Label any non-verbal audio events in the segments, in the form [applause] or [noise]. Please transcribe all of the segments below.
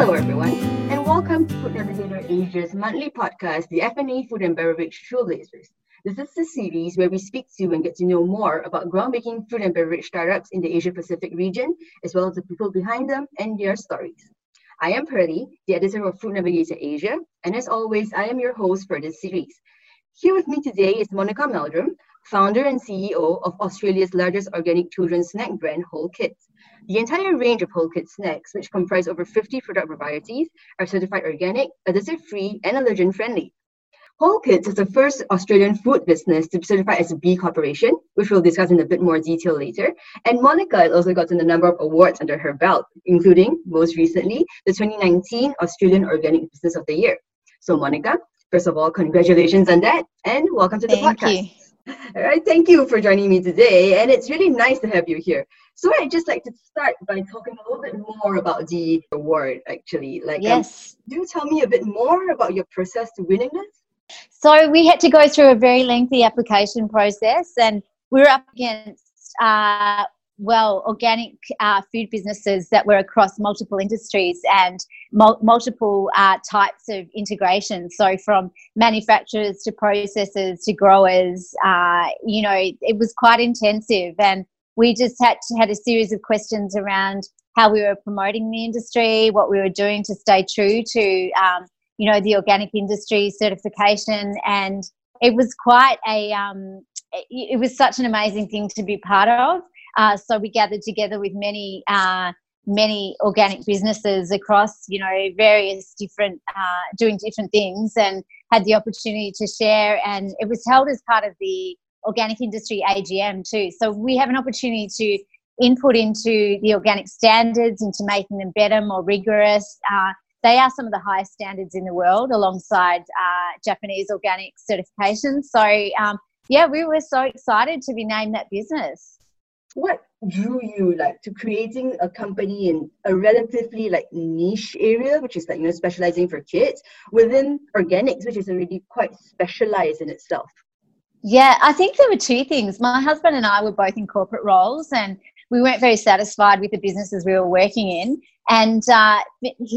Hello, everyone, and welcome to Food Navigator Asia's monthly podcast, the FNA Food and Beverage Trailblazers. This is the series where we speak to and get to know more about groundbreaking food and beverage startups in the Asia Pacific region, as well as the people behind them and their stories. I am Pearly, the editor of Food Navigator Asia, and as always, I am your host for this series. Here with me today is Monica Meldrum, founder and CEO of Australia's largest organic children's snack brand, Whole Kids. The entire range of Whole Kids snacks, which comprise over 50 product varieties, are certified organic, additive-free, and allergen-friendly. Whole Kids is the first Australian food business to be certified as a B Corporation, which we'll discuss in a bit more detail later. And Monica has also gotten a number of awards under her belt, including, most recently, the 2019 Australian Organic Business of the Year. So, Monica, first of all, congratulations on that, and welcome to the Thank podcast. you. All right, thank you for joining me today, and it's really nice to have you here. So I'd just like to start by talking a little bit more about the award, actually. Like, um, Yes. do tell me a bit more about your process to winning this. So we had to go through a very lengthy application process, and we were up against, uh, well, organic uh, food businesses that were across multiple industries and mul- multiple uh, types of integration. So from manufacturers to processors to growers, uh, you know, it was quite intensive, and we just had had a series of questions around how we were promoting the industry, what we were doing to stay true to. Um, you know the organic industry certification and it was quite a um, it was such an amazing thing to be part of uh, so we gathered together with many uh, many organic businesses across you know various different uh, doing different things and had the opportunity to share and it was held as part of the organic industry agm too so we have an opportunity to input into the organic standards into making them better more rigorous uh, they are some of the highest standards in the world alongside uh, Japanese organic certifications. So, um, yeah, we were so excited to be named that business. What drew you like to creating a company in a relatively like niche area, which is like you know specializing for kids within organics, which is already quite specialized in itself? Yeah, I think there were two things. My husband and I were both in corporate roles, and we weren't very satisfied with the businesses we were working in. And uh,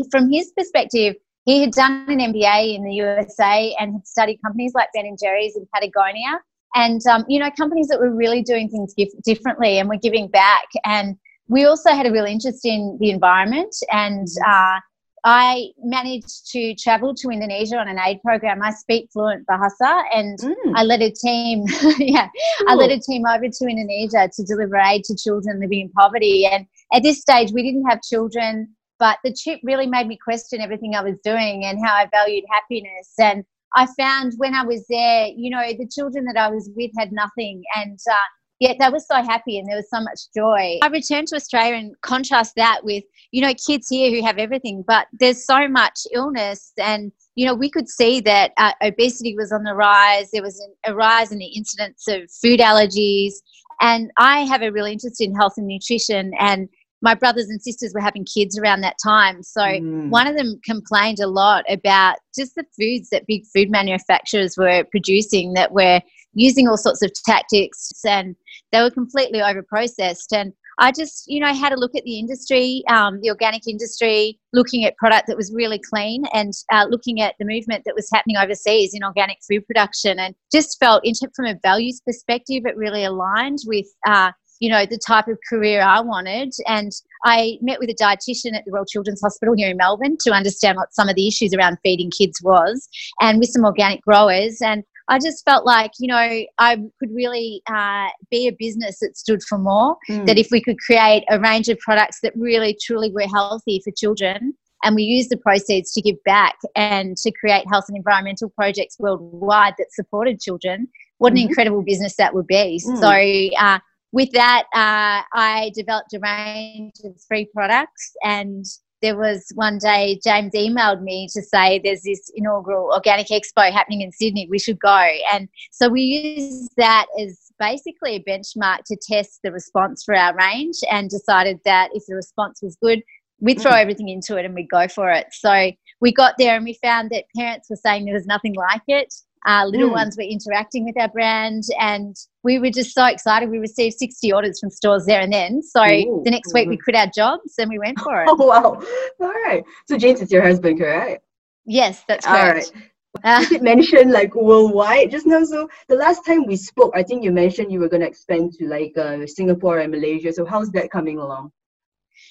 from his perspective, he had done an MBA in the USA and had studied companies like Ben and Jerry's and Patagonia, and um, you know companies that were really doing things dif- differently and were giving back. And we also had a real interest in the environment and. Uh, I managed to travel to Indonesia on an aid program. I speak fluent Bahasa, and Mm, I led a team. [laughs] yeah, I led a team over to Indonesia to deliver aid to children living in poverty. And at this stage, we didn't have children, but the trip really made me question everything I was doing and how I valued happiness. And I found when I was there, you know, the children that I was with had nothing, and uh, yet they were so happy and there was so much joy. I returned to Australia and contrast that with, you know, kids here who have everything, but there's so much illness and you know, we could see that uh, obesity was on the rise. There was an, a rise in the incidence of food allergies. And I have a real interest in health and nutrition. And my brothers and sisters were having kids around that time. So mm. one of them complained a lot about just the foods that big food manufacturers were producing that were using all sorts of tactics and they were completely overprocessed. And I just, you know, had a look at the industry, um, the organic industry, looking at product that was really clean and uh, looking at the movement that was happening overseas in organic food production and just felt, from a values perspective, it really aligned with, uh, you know, the type of career I wanted. And I met with a dietitian at the Royal Children's Hospital here in Melbourne to understand what some of the issues around feeding kids was and with some organic growers. And I just felt like, you know, I could really uh, be a business that stood for more. Mm. That if we could create a range of products that really truly were healthy for children and we use the proceeds to give back and to create health and environmental projects worldwide that supported children, what an Mhm. incredible business that would be. Mm. So, uh, with that, uh, I developed a range of free products and there was one day James emailed me to say there's this inaugural organic expo happening in Sydney. We should go. And so we used that as basically a benchmark to test the response for our range and decided that if the response was good, we'd throw Mm. everything into it and we'd go for it. So we got there and we found that parents were saying there was nothing like it. Uh, little mm. ones were interacting with our brand, and we were just so excited. We received 60 orders from stores there and then. So Ooh. the next week we quit our jobs and we went for it. [laughs] Oh, wow. All right. So James is your husband, correct? Yes, that's correct. All right. Uh, you mentioned like worldwide just now. So the last time we spoke, I think you mentioned you were going to expand to like uh, Singapore and Malaysia. So how's that coming along?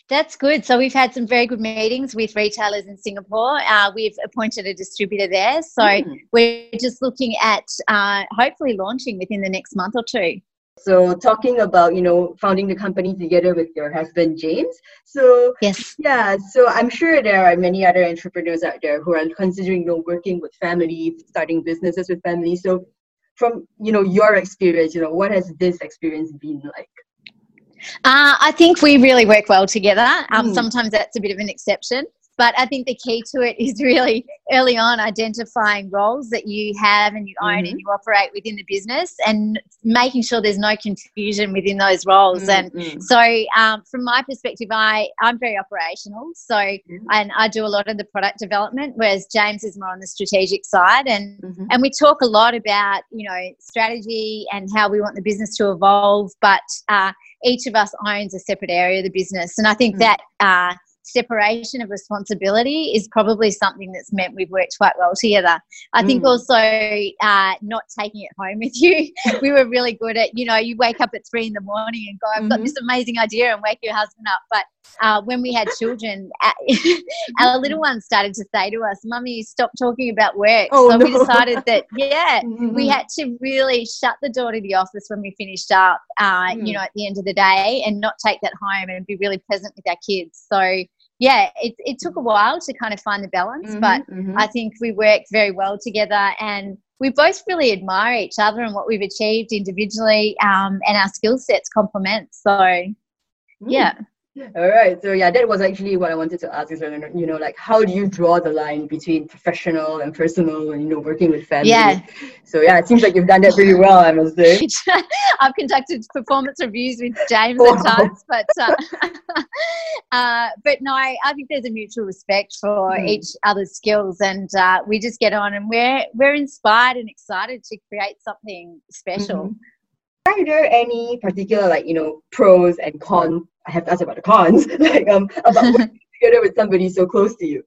That's good. So we've had some very good meetings with retailers in Singapore. Uh, we've appointed a distributor there. So mm. we're just looking at uh, hopefully launching within the next month or two. So talking about, you know, founding the company together with your husband James. So yes. Yeah. So I'm sure there are many other entrepreneurs out there who are considering, you know, working with family, starting businesses with family. So from, you know, your experience, you know, what has this experience been like? Uh, I think we really work well together. Um, mm. Sometimes that's a bit of an exception. But I think the key to it is really early on identifying roles that you have and you own mm-hmm. and you operate within the business and making sure there's no confusion within those roles. Mm-hmm. And so, um, from my perspective, I, I'm very operational. So, mm-hmm. and I do a lot of the product development, whereas James is more on the strategic side. And, mm-hmm. and we talk a lot about, you know, strategy and how we want the business to evolve. But uh, each of us owns a separate area of the business. And I think mm. that, uh, separation of responsibility is probably something that's meant we've worked quite well together. I mm. think also uh, not taking it home with you. [laughs] we were really good at, you know, you wake up at three in the morning and go, I've mm-hmm. got this amazing idea and wake your husband up. But uh, when we had children, [laughs] our little one started to say to us, Mummy, stop talking about work. Oh, so no. we decided that, [laughs] yeah, mm-hmm. we had to really shut the door to the office when we finished up, uh, mm. you know, at the end of the day and not take that home and be really present with our kids. So, yeah, it, it took a while to kind of find the balance, mm-hmm, but mm-hmm. I think we worked very well together and we both really admire each other and what we've achieved individually um, and our skill sets complement. So, mm. yeah. All right. So yeah, that was actually what I wanted to ask is, you know, like how do you draw the line between professional and personal and, you know, working with family? Yeah. So yeah, it seems like you've done that pretty well, I must say. [laughs] I've conducted performance reviews with James at times, but uh, [laughs] uh, but no, I, I, think there's a mutual respect for mm. each other's skills, and uh, we just get on, and we're we're inspired and excited to create something special. Mm-hmm. Are there any particular like you know pros and cons I have to ask about the cons, [laughs] like um, about working [laughs] together with somebody so close to you.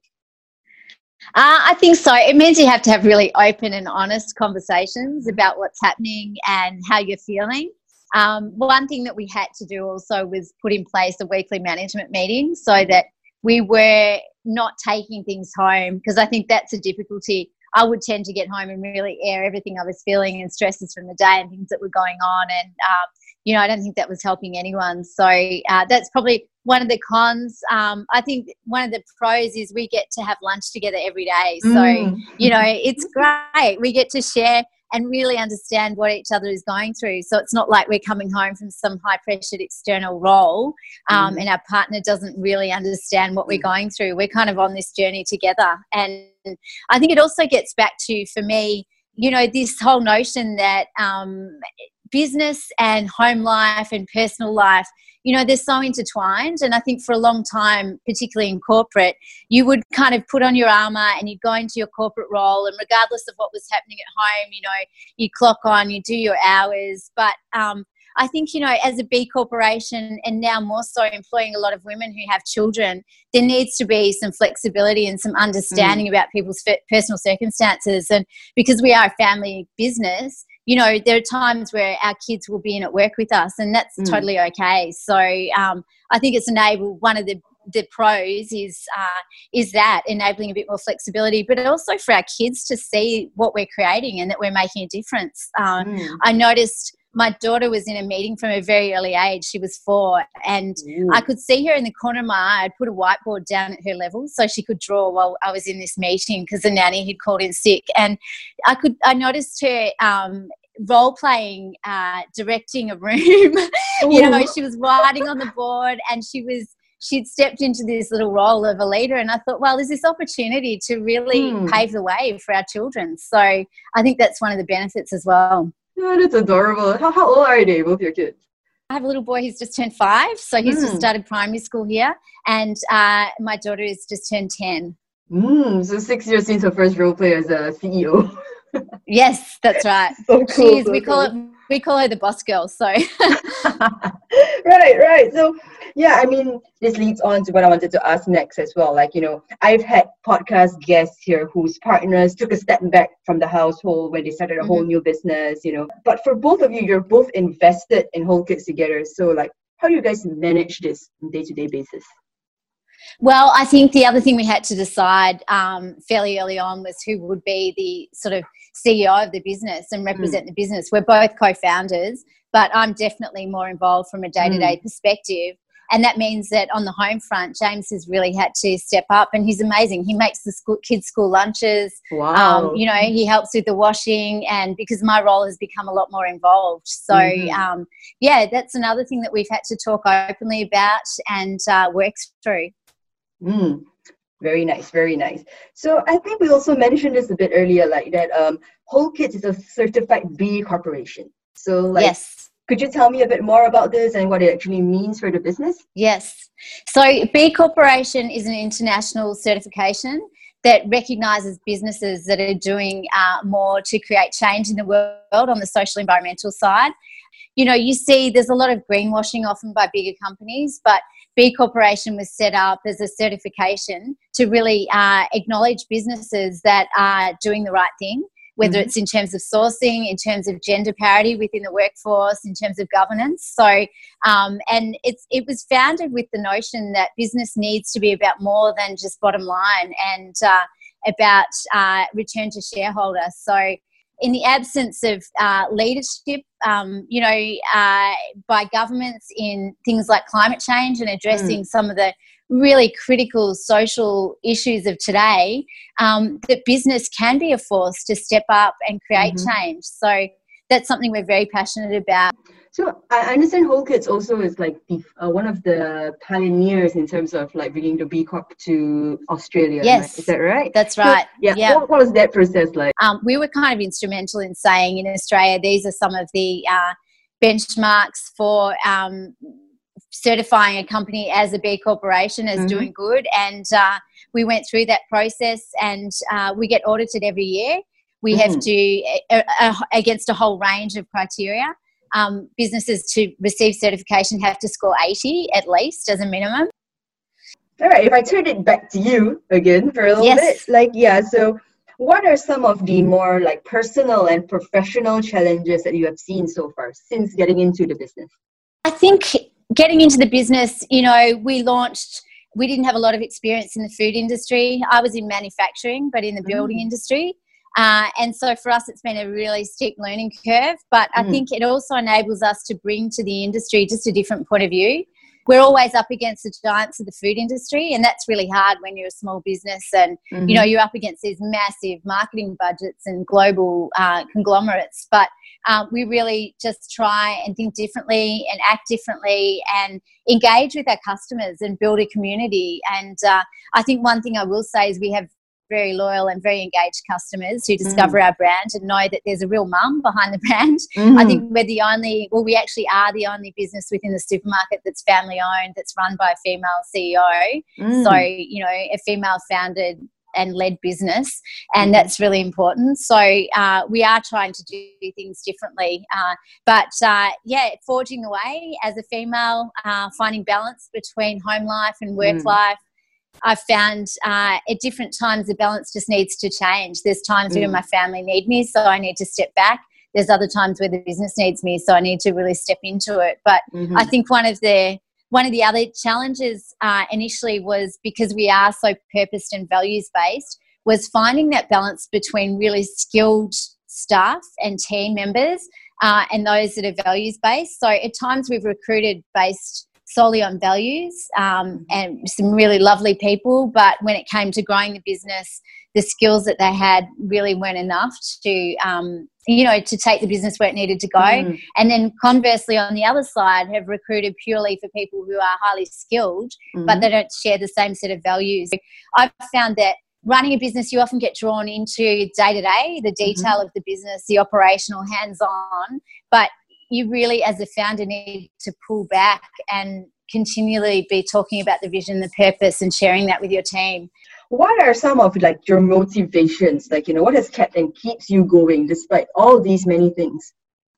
Uh, I think so. It means you have to have really open and honest conversations about what's happening and how you're feeling. Um, one thing that we had to do also was put in place a weekly management meeting so that we were not taking things home because I think that's a difficulty. I would tend to get home and really air everything I was feeling and stresses from the day and things that were going on. And um, you know, I don't think that was helping anyone. So uh, that's probably one of the cons. Um, I think one of the pros is we get to have lunch together every day. So, mm. you know, it's great. We get to share and really understand what each other is going through. So it's not like we're coming home from some high pressured external role um, mm. and our partner doesn't really understand what we're going through. We're kind of on this journey together. And I think it also gets back to, for me, you know, this whole notion that um, business and home life and personal life you know they're so intertwined and i think for a long time particularly in corporate you would kind of put on your armor and you'd go into your corporate role and regardless of what was happening at home you know you clock on you do your hours but um, I think, you know, as a B corporation and now more so employing a lot of women who have children, there needs to be some flexibility and some understanding mm. about people's personal circumstances. And because we are a family business, you know, there are times where our kids will be in at work with us, and that's mm. totally okay. So um, I think it's enabled one of the the pros is uh, is that enabling a bit more flexibility, but also for our kids to see what we're creating and that we're making a difference. Um, mm. I noticed my daughter was in a meeting from a very early age. She was four, and Ooh. I could see her in the corner of my eye. I'd put a whiteboard down at her level so she could draw while I was in this meeting because the nanny had called in sick. And I could, I noticed her um, role playing, uh, directing a room. [laughs] you know, she was writing on the board, and she was she'd stepped into this little role of a leader and i thought well there's this opportunity to really hmm. pave the way for our children so i think that's one of the benefits as well Oh, that's adorable. How, how old are they, both your kids? I have a little boy who's just turned five, so he's mm. just hmm. started primary school here, and uh, my daughter is just turned 10. Mm, so six years since her first role play as a CEO. [laughs] yes, that's right. So cool, she is. so we call it. We call her the boss girl. So [laughs] [laughs] right, right. So yeah, I mean, this leads on to what I wanted to ask next as well. Like, you know, I've had podcast guests here whose partners took a step back from the household when they started a whole Mm-hmm. new business, you know. But for both of you, you're both invested in Whole Kids together. So like how do you guys manage this day to day basis? Well, I think the other thing we had to decide um, fairly early on was who would be the sort of CEO of the business and represent the business. We're both co founders, but I'm definitely more involved from a day to day perspective. And that means that on the home front, James has really had to step up, and he's amazing. He makes the school, kids' school lunches. Wow. Um, you know, he helps with the washing, and because my role has become a lot more involved. So, Mhm. um, yeah, that's another thing that we've had to talk openly about and uh, work through. Mm, very nice, very nice. So I think we also mentioned this a bit earlier, like that um Whole Kids is a certified B corporation. So like yes. could you tell me a bit more about this and what it actually means for the business? Yes. So B Corporation is an international certification that recognises businesses that are doing uh, more to create change in the world on the social environmental side. You know, you see there's a lot of greenwashing often by bigger companies, but B Corporation was set up as a certification to really uh, acknowledge businesses that are doing the right thing, whether Mhm. it's in terms of sourcing, in terms of gender parity within the workforce, in terms of governance. So, um, and it's it was founded with the notion that business needs to be about more than just bottom line and uh, about uh, return to shareholder. So, in the absence of uh, leadership, um, you know, uh, by governments in things like climate change and addressing some of the really critical social issues of today, um, that business can be a force to step up and create Mhm. change. So that's something we're very passionate about. So I understand Whole Kids also is like the, uh, one of the pioneers in terms of like bringing the B Corp to Australia. Yes. is that right? That's So, right. yeah. yeah. What, what was that process like? um, we were kind of instrumental in saying in Australia these are some of the uh, benchmarks for um, certifying a company as a B corporation as Mhm. doing good. And uh, we went through that process, and uh, we get audited every year. We have Mm. to uh, uh, against a whole range of criteria. Um, businesses to receive certification have to score 80 at least as a minimum. All right, if I turn it back to you again for a little Yes. bit, like yeah, so what are some of the more like personal and professional challenges that you have seen so far since getting into the business? I think getting into the business, you know, we launched, we didn't have a lot of experience in the food industry. I was in manufacturing, but in the building Mm. industry. Uh, and so for us, it's been a really steep learning curve. But I Mm. think it also enables us to bring to the industry just a different point of view. We're always up against the giants of the food industry, and that's really hard when you're a small business and Mm-hmm. you know you're up against these massive marketing budgets and global uh, conglomerates but um, we really just try and think differently and act differently and engage with our customers and build a community and uh, i think one thing i will say is we have very loyal and very engaged customers who discover our brand and know that there's a real mum behind the [laughs] brand I Mm-hmm. think we're the only, well, we actually are the only business within the supermarket that's family owned, that's run by a female CEO. Mm. So, you know, a female founded and led business, and Mhm. that's really important. So, uh, we are trying to do things differently. Uh, but uh, yeah, forging the way as a female, uh, finding balance between home life and work Mm. life. I've found uh, at different times the balance just needs to change. There's times when Mm. my family need me, so I need to step back. There's other times where the business needs me, so I need to really step into it. But Mhm. I think one of the one of the other challenges uh, initially was because we are so purposed and values based was finding that balance between really skilled staff and team members uh, and those that are values based. So at times we've recruited based solely on values um, and some really lovely people, but when it came to growing the business, the skills that they had really weren't enough to um, you know to take the business where it needed to go Mm. and then conversely on the other side have recruited purely for people who are highly skilled but Mhm. they don't share the same set of values i've found that running a business you often get drawn into day to day the detail of the business the operational hands on but you really as a founder need to pull back and continually be talking about the vision the purpose and sharing that with your team what are some of like your motivations? Like, you know, what has kept and keeps you going despite all these many things?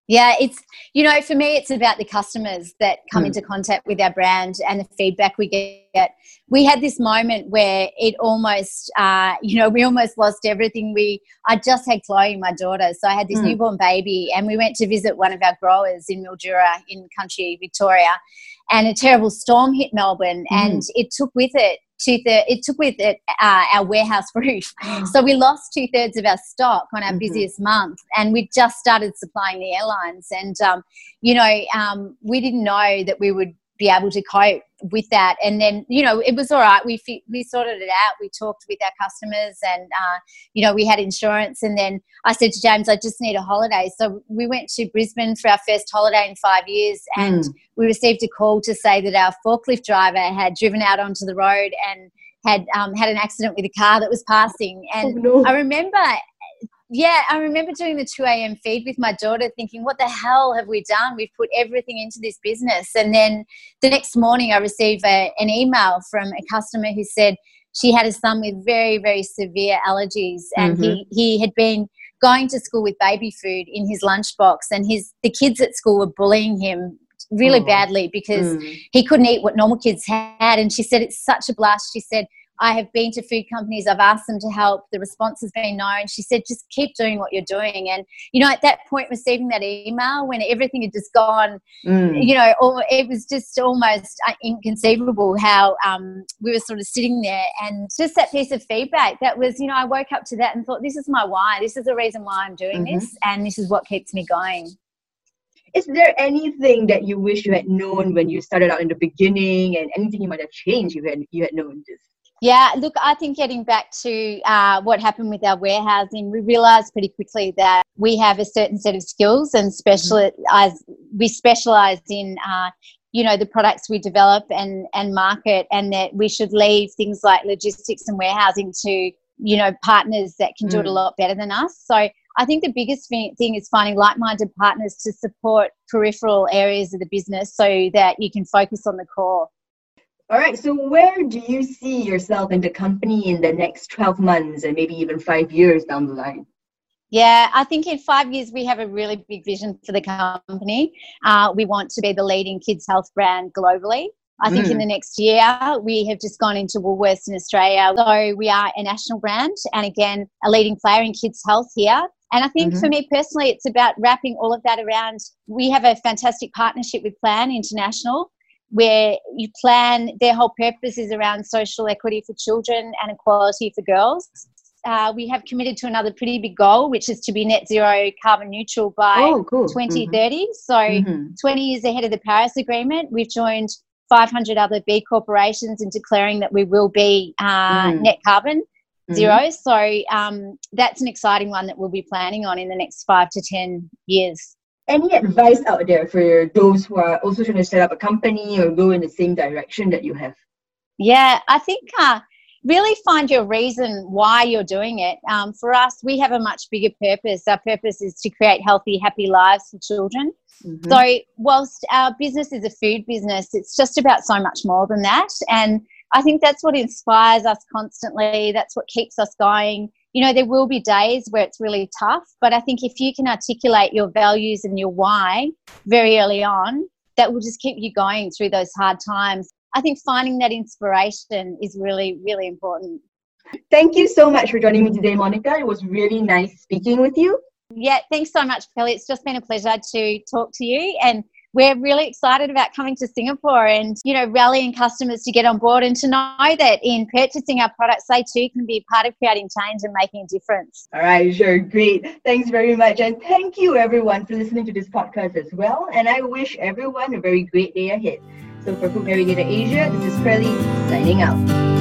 Yeah, it's, you know, for me, it's about the customers that come mm. into contact with our brand and the feedback we get. We had this moment where it almost, uh, you know, we almost lost everything. We, I just had Chloe, my daughter. So I had this mm. newborn baby, and we went to visit one of our growers in Mildura in country Victoria. And a terrible storm hit Melbourne, mm. and it took with it two thirds. It took with it uh, our warehouse [laughs] roof, so we lost two thirds of our stock on our mm-hmm. busiest month, and we just started supplying the airlines. And um, you know, um, we didn't know that we would be able to cope with that. And then, you know, it was all right. We we sorted it out. We talked with our customers, and uh, you know, we had insurance. And then I said to James, I just need a holiday. So we went to Brisbane for our first holiday in five years, and mm. we received a call to say that our forklift driver had driven out onto the road and had um, had an accident with a car that was passing. And oh, no. I remember yeah, I remember doing the 2 a.m. feed with my daughter thinking, what the hell have we done? We've put everything into this business. And then the next morning, I received a, an email from a customer who said she had a son with very, very severe allergies. And mm-hmm. he, he had been going to school with baby food in his lunchbox. And his, the kids at school were bullying him really oh. badly because mm. he couldn't eat what normal kids had. And she said, it's such a blast. She said, I have been to food companies, I've asked them to help, the response has been no. And she said, just keep doing what you're doing. And, you know, at that point, receiving that email when everything had just gone, mm. you know, it was just almost uh, inconceivable how um, we were sort of sitting there and just that piece of feedback that was, you know, I woke up to that and thought, this is my why. This is the reason why I'm doing mm-hmm. this. And this is what keeps me going. Is there anything that you wish you had known when you started out in the beginning and anything you might have changed if you had, you had known this? Yeah, look, I think getting back to uh, what happened with our warehousing, we realised pretty quickly that we have a certain set of skills and specialize. Mm-hmm. We specialise in, uh, you know, the products we develop and and market, and that we should leave things like logistics and warehousing to, you know, partners that can do mm. it a mm. lot better than us. So I think the biggest thing is finding like-minded partners to support peripheral areas of the business so that you can focus on the core. All right. So, where do you see yourself in the company in the next 12 months and maybe even five years down the line? Yeah, I think in five years we have a really big vision for the company. Uh, we want to be the leading kids' health brand globally. I think mm. in the next year we have just gone into Woolworths in Australia. So we are a national brand and again a leading player in kids' health here. And I think mm-hmm. for me personally, it's about wrapping all of that around. We have a fantastic partnership with Plan International, where you plan their whole purpose is around social equity for children and equality for girls. Uh, we have committed to another pretty big goal, which is to be net zero carbon neutral by oh, cool. 2030. Mm-hmm. So, mm-hmm. 20 years ahead of the Paris Agreement, we've joined 500 other B corporations in declaring that we will be uh, mm. net carbon mm-hmm. 0 So, um, that's an exciting one that we'll be planning on in the next five to 10 years any advice out there for those who are also trying to set up a company or go in the same direction that you have? Yeah, I think uh, really find your reason why you're doing it. Um, for us, we have a much bigger purpose. Our purpose is to create healthy, happy lives for children. Mm-hmm. So, whilst our business is a food business, it's just about so much more than that. And I think that's what inspires us constantly. That's what keeps us going you know, there will be days where it's really tough, but I think if you can articulate your values and your why very early on, that will just keep you going through those hard times. I think finding that inspiration is really, really important. Thank you so much for joining me today, Monica. It was really nice speaking with you. Yeah, thanks so much, Kelly. It's just been a pleasure to talk to you and we're really excited about coming to Singapore and, you know, rallying customers to get on board and to know that in purchasing our products, they too can be part of creating change and making a difference. All right, sure. Great. Thanks very much. And thank you, everyone, for listening to this podcast as well. And I wish everyone a very great day ahead. So for Food Navigator Asia, this is Pearly signing out.